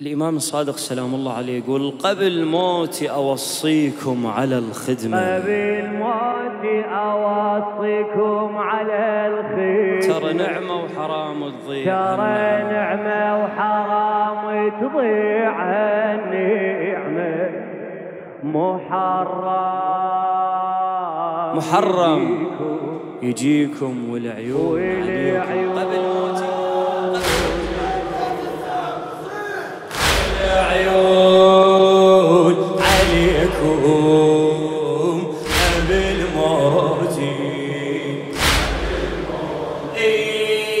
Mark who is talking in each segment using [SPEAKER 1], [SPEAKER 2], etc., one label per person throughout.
[SPEAKER 1] الإمام الصادق سلام الله عليه يقول قبل موتي أوصيكم على الخدمة.
[SPEAKER 2] قبل موتي أوصيكم على الخدمة.
[SPEAKER 1] ترى نعمة وحرام تضيع
[SPEAKER 2] ترى نعمة وحرام تضيع النعمة. محرم
[SPEAKER 1] محرم. يجيكم. والعيون قبل موتي
[SPEAKER 3] العيون عليكم قبل موتي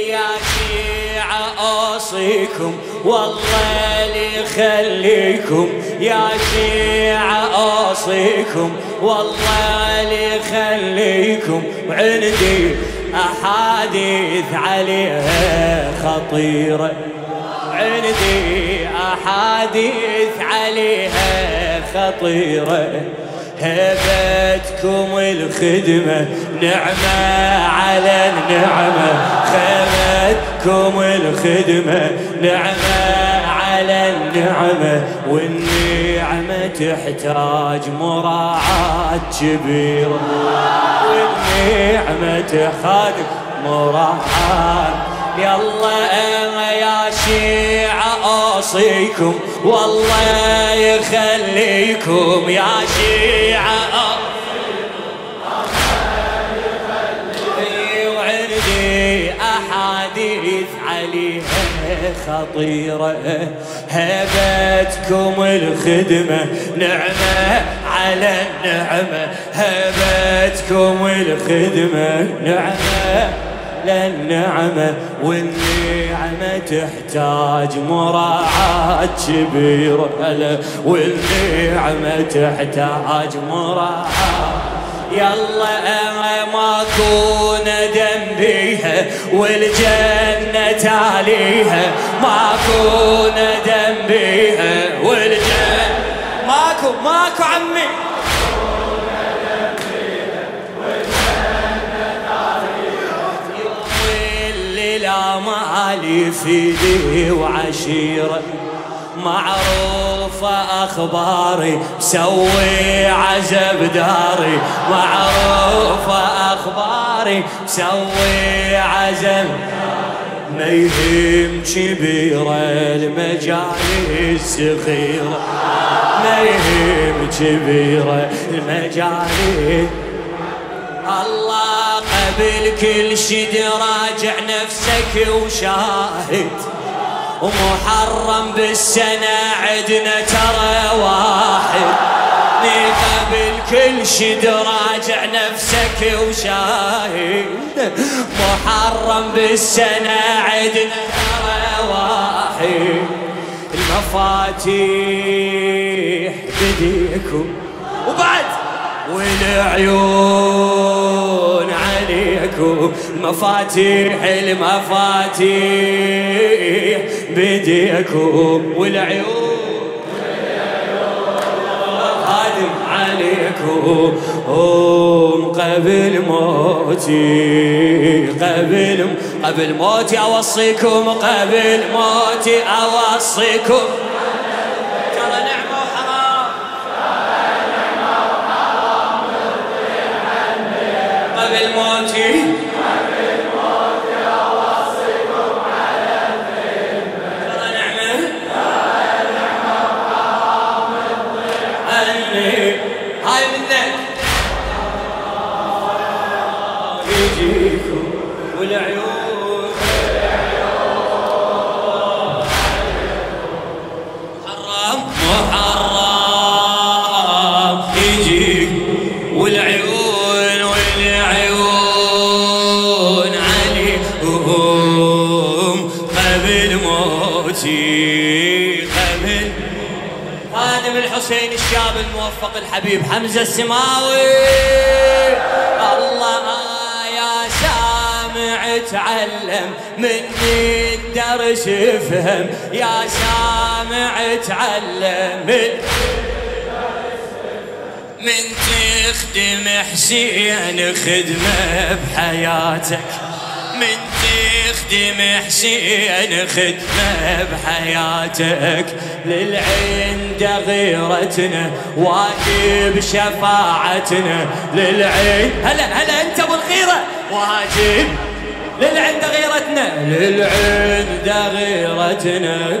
[SPEAKER 3] يا شيعة أوصيكم والله اللي يخليكم يا شيعة أوصيكم والله اللي يخليكم وعندي أحاديث عليها خطيرة. عندي أحاديث عليها خطيرة. هبتكم الخدمة نعمة على النعمة خبتكم الخدمة نعمة على النعمة والنعمة تحتاج مراعاة كبيرة والنعمة تحتاج مراعاة يلا يا شيعة أوصيكم. والله يخليكم يا شيعة. وعندي أحاديث عليها خطيرة. هبتكم الخدمة نعمة على النعمة. هبتكم الخدمة نعمة للنعمة والنعمة تحتاج مراعاة كبيرة والنعمة تحتاج مراعاة. يلا ماكو ندم بيها والجنة تاليها ماكو ندم بيها والجنة ماكو ماكو عمي. لا مالي في ذي وعشيرة معروفة أخباري مسوي عزب داري. معروفة أخباري مسوي عزب ما يهم كبيرة المجالس صغيرة ما يهم كبيرة المجالس الله قبل كل شي راجع نفسك وشاهد ومحرم بالسنة عدنا ترى واحد. قبل كل شي راجع نفسك وشاهد. محرم بالسنة عدنا ترى واحد. المفاتيح بديكم. وبعد والعيون عليكم مفاتيح المفاتيح بديكم والعيون. خادم عليكم قبل موتي قبل قبل موتي أوصيكم قبل موتي أوصيكم. in that. الشاب الموفق الحبيب حمزة السماوي. الله يا سامع تعلم مني الدرس افهم يا سامع تعلم من تخدم حسين خدمة بحياتك. من تخدم حسين خدمة بحياتك للعند غيرتنا واجب شفاعتنا للعين. هلا هلا انت ابو الغيرة. واجب للعند غيرتنا. للعند غيرتنا.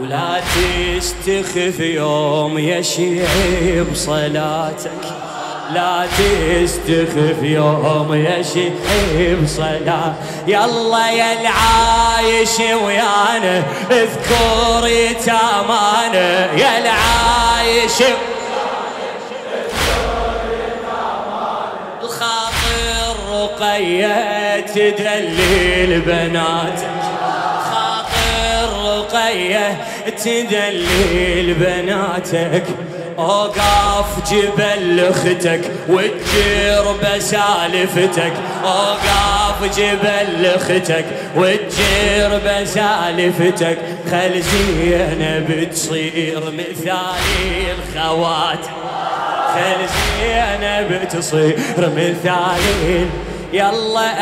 [SPEAKER 3] ولا تستخف يوم يا شيعي بصلاتك لا تستخف يوم يا شيخ صلاة يلا يا العايش ويانا اذكر يتامانا يا العايش الخاطر رقية تدلل بناتك خاطر رقية تدلل بناتك. أوقاف جبل أختك وتجير بسالفتك. أوقاف جبل أختك وتجير بسالفتك. خل زينب تصير مثالي الخوات. خل زينب تصير مثالي. يلا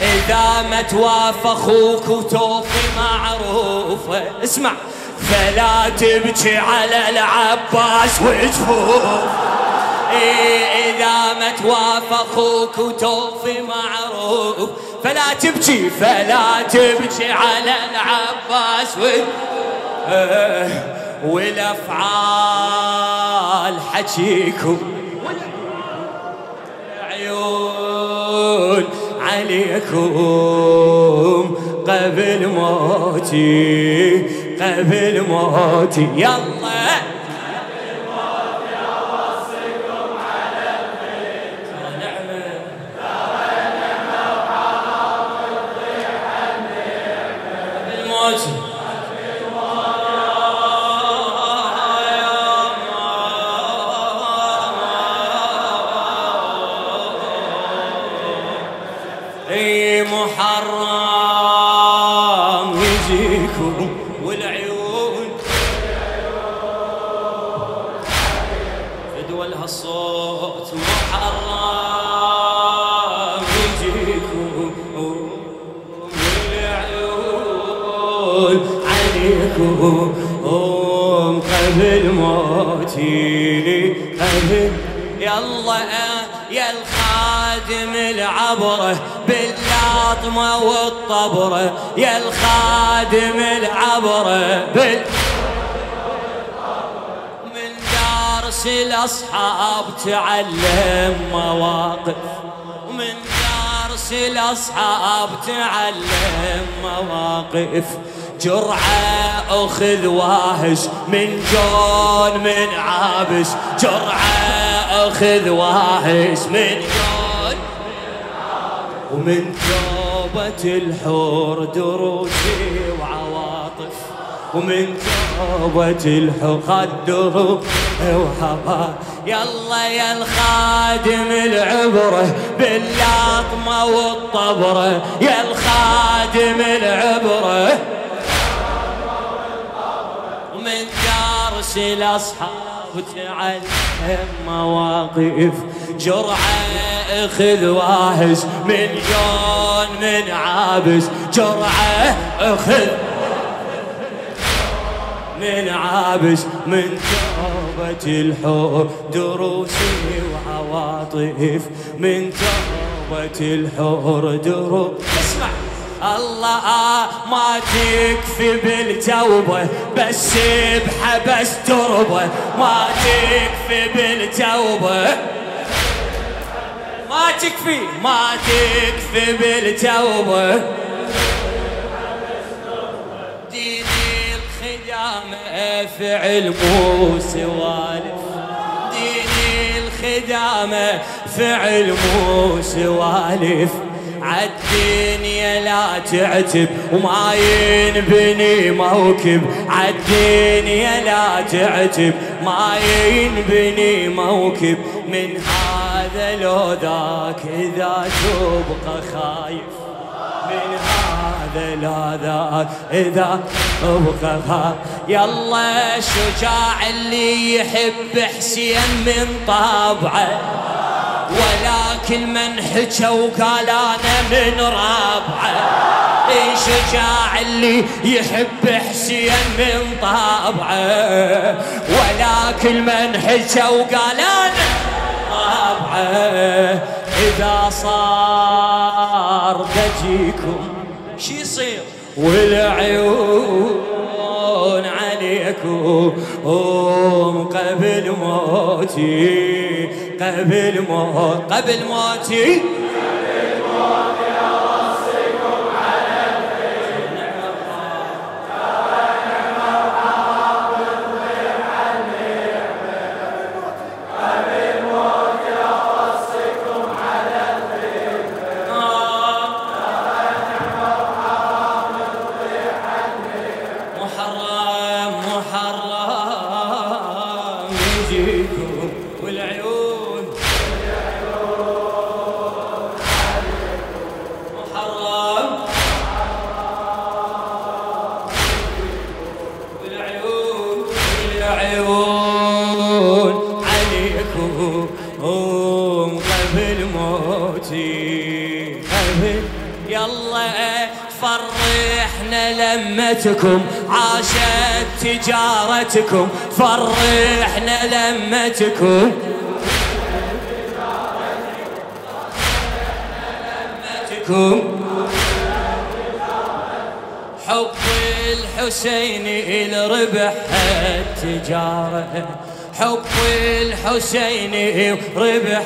[SPEAKER 3] إذا ما توافى أخوك وتوفي معروفه اسمع. فلا تبكي على العباس وجفوف إذا ما توافقوك وتوفي معروف. فلا تبكي فلا تبكي على العباس والأفعال حكيكم. عيون عليكم قبل موتي. قبل موتي يلا. عليكم موتي قبل يلا يا الخادم العبرة باللاطمة والطبرة يا الخادم العبرة بال من دارس الأصحاب تعلم مواقف. ومن دارس الأصحاب تعلم مواقف. جرعة أخذ واهش من جون من عابس جرعة أخذ واهش من جون ومن توبة الحور دروسي وعواطف. ومن توبة الحور خدروا وحبا. يلا يا الخادم العبرة باللاطمة والطبرة يا الخادم العبرة ترسل أصحاب تعلم مواقف جرعة أخذ واهز مليون من عابس. جرعة أخذ من عابس. من توبة الحور دروسي وعواطف. من توبة الحور دروس. اسمع. الله ما تكفي بالتوبة بس بحبس تربة ما تكفي بالتوبة ما تكفي ما تكفي بالتوبة ديني الخدامة فعل مو سوالف ديني الخدامة فعل مو سوالف عالدنيا لا تعتب وما ينبني موكب. عالدنيا لا تعتب ما ينبني موكب. من هذا لو ذاك إذا تبقى خايف. من هذا لا ذاك إذا أبقى خايف. يلا الشجاع اللي يحب حسين من طبعه ولكن من حكى وقال أنا من رابعة. شجاع اللي يحب حسين من طابعة؟ ولكن من حكى وقال أنا طابعه إذا صار بجيكم شي يصير؟ والعيون عليكم. قبل موتي قبل موت قبل موتي. لمتكم عاشت تجارتكم. فرحنا لمتكم. حب الحسين الربح التجارة. حب الحسين ربح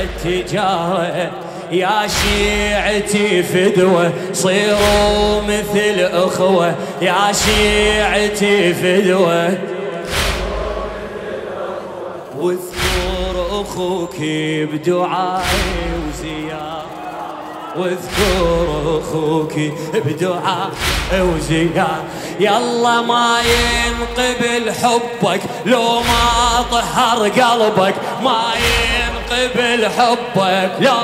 [SPEAKER 3] التجارة. يا شيعتي فدوة صيروا مثل أخوة. يا شيعتي فدوة. واذكر أخوك بدعائي وزيار واذكر أخوك بدعاء وزيار يلا ما ينقبل حبك لو ما طهر قلبك. ما ينقبل حبك لو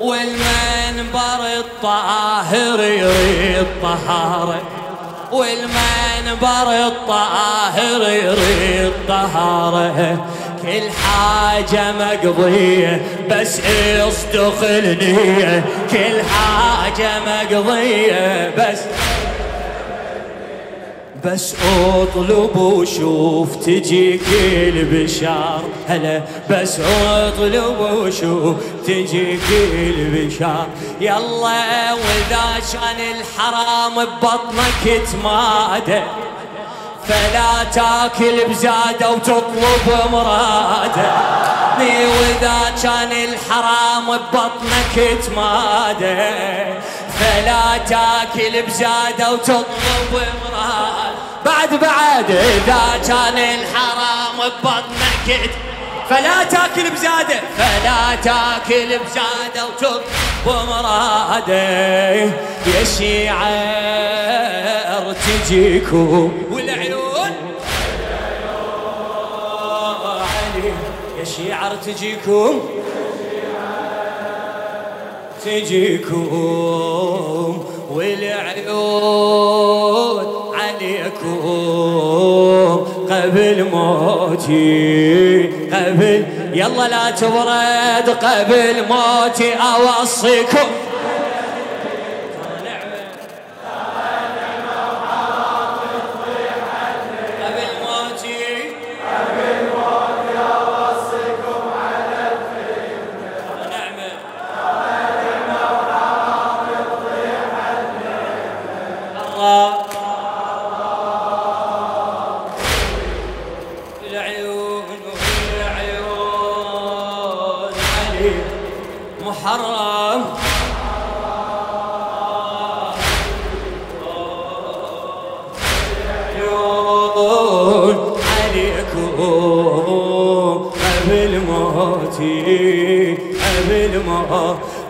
[SPEAKER 3] والمنبر الطاهر يريد طهارة. والمنبر الطاهر يريد طهارة. كل حاجة مقضية بس اصدق النية كل حاجة مقضية بس بس اطلب وشوف تجيك البشار هلا بس اطلب وشوف تجيك البشار يلا وإذا كان الحرام ببطنك تماده فلا تاكل بزاده وتطلب مراده. وإذا كان الحرام ببطنك تماده. فلا تاكل بزاده وتطلب مراده. بعد بعد إذا كان الحرام ببطنك فلا تاكل بزاده. فلا تاكل بزاده وتطلب مراده يا شيعة تجيكم والعيون. يا شيعة تجيكم تجيكم والعيون عليكم. قبل موتي. قبل يلا لا تبرد قبل موتي أوصيكم.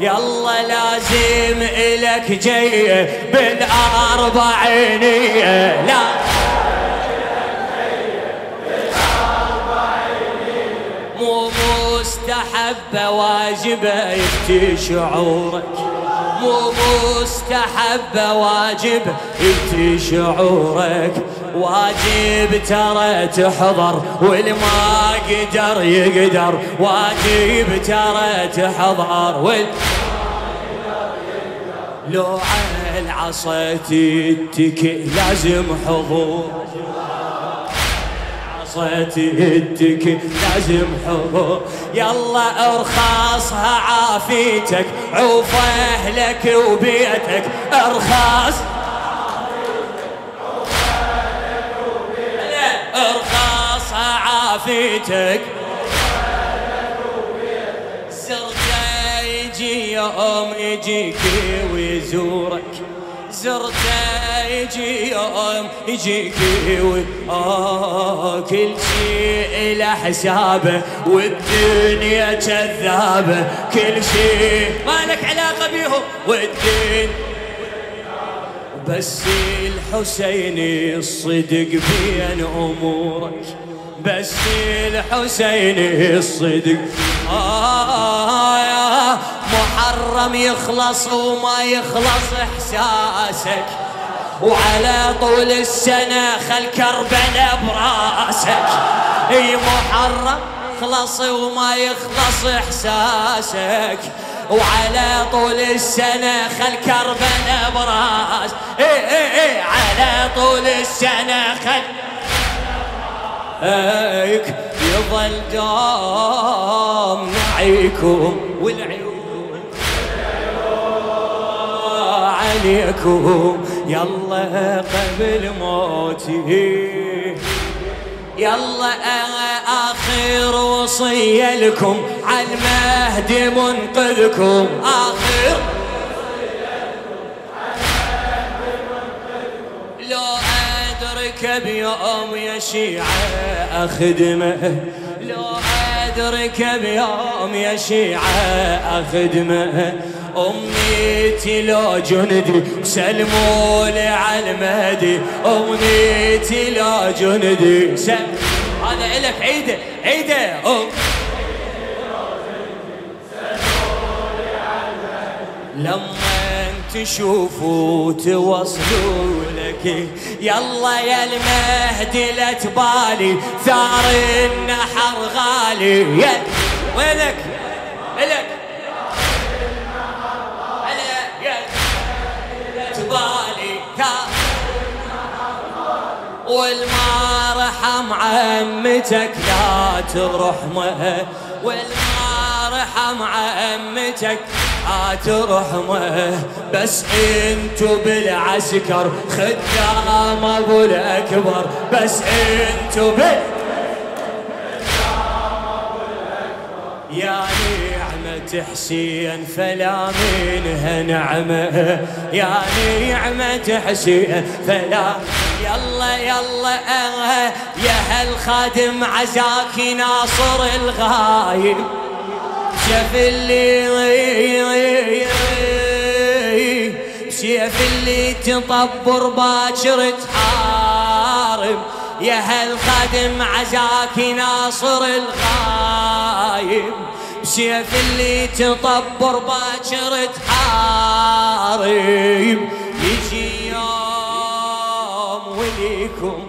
[SPEAKER 3] يلا لازم إلك جاية بالأربعينية لا. مو مستحبة واجبة يفتي شعورك. مو مستحب واجب انت شعورك. واجب ترى تحضر والما قدر يقدر. واجب ترى تحضر وال لو على العصا تتكي لازم حضور. عصيتك لازم حضور. يلا ارخاصها عافيتك عوف أهلك وبيتك. ارخاص ارخاصها عافيتك. يوم يجيك ويزورك زرته يجي يوم يجيك آه كل شيء له حسابه والدنيا كذابه كل شيء ما لك علاقه بيهم والدين بس الحسين الصدق بين امورك بس الحسين الصدق آه يا محرم يخلص وما يخلص إحساسك. وعلى طول السنة خل كربنا براسك. إي محرم يخلص وما يخلص إحساسك. وعلى طول السنة خل كربنا براس. إي إي إي على طول السنة خل. يظل دام نعيكم والعيون عليكم. يلا قبل موتي. يلا آخر وصية لكم على المهدي منقذكم. آخر لو أدرك بيوم يا شيعة أخدمة. لو أدرك بيوم يا شيعة أخدمة. أمنيتي لو جندي سلموا لي على المهدي. أمنيتي لو جندي سلم هذا إلك عيدة عيدة. أم. لما تشوفوا توصلوا لك يلا يا المهدي لا تبالي. ثار النحر غالي. وينك إلك؟ ثار والما رحم عمتك لا ترحمه والما رحم عمتك لا ترحمه بس انتو بالعسكر خدام ابو الاكبر. بس انتو بال يا نعمة حسين فلا منها نعمة. يا نعمة حسين فلا. يلا يلا آه يا هالخادم عزاك ناصر الغايب. شاف اللي سيف اللي تطبر باكر تحارب. يا هالخادم عزاك ناصر الغايب. سيف اللي تطبر باكر تحارب. يجي يوم وليكم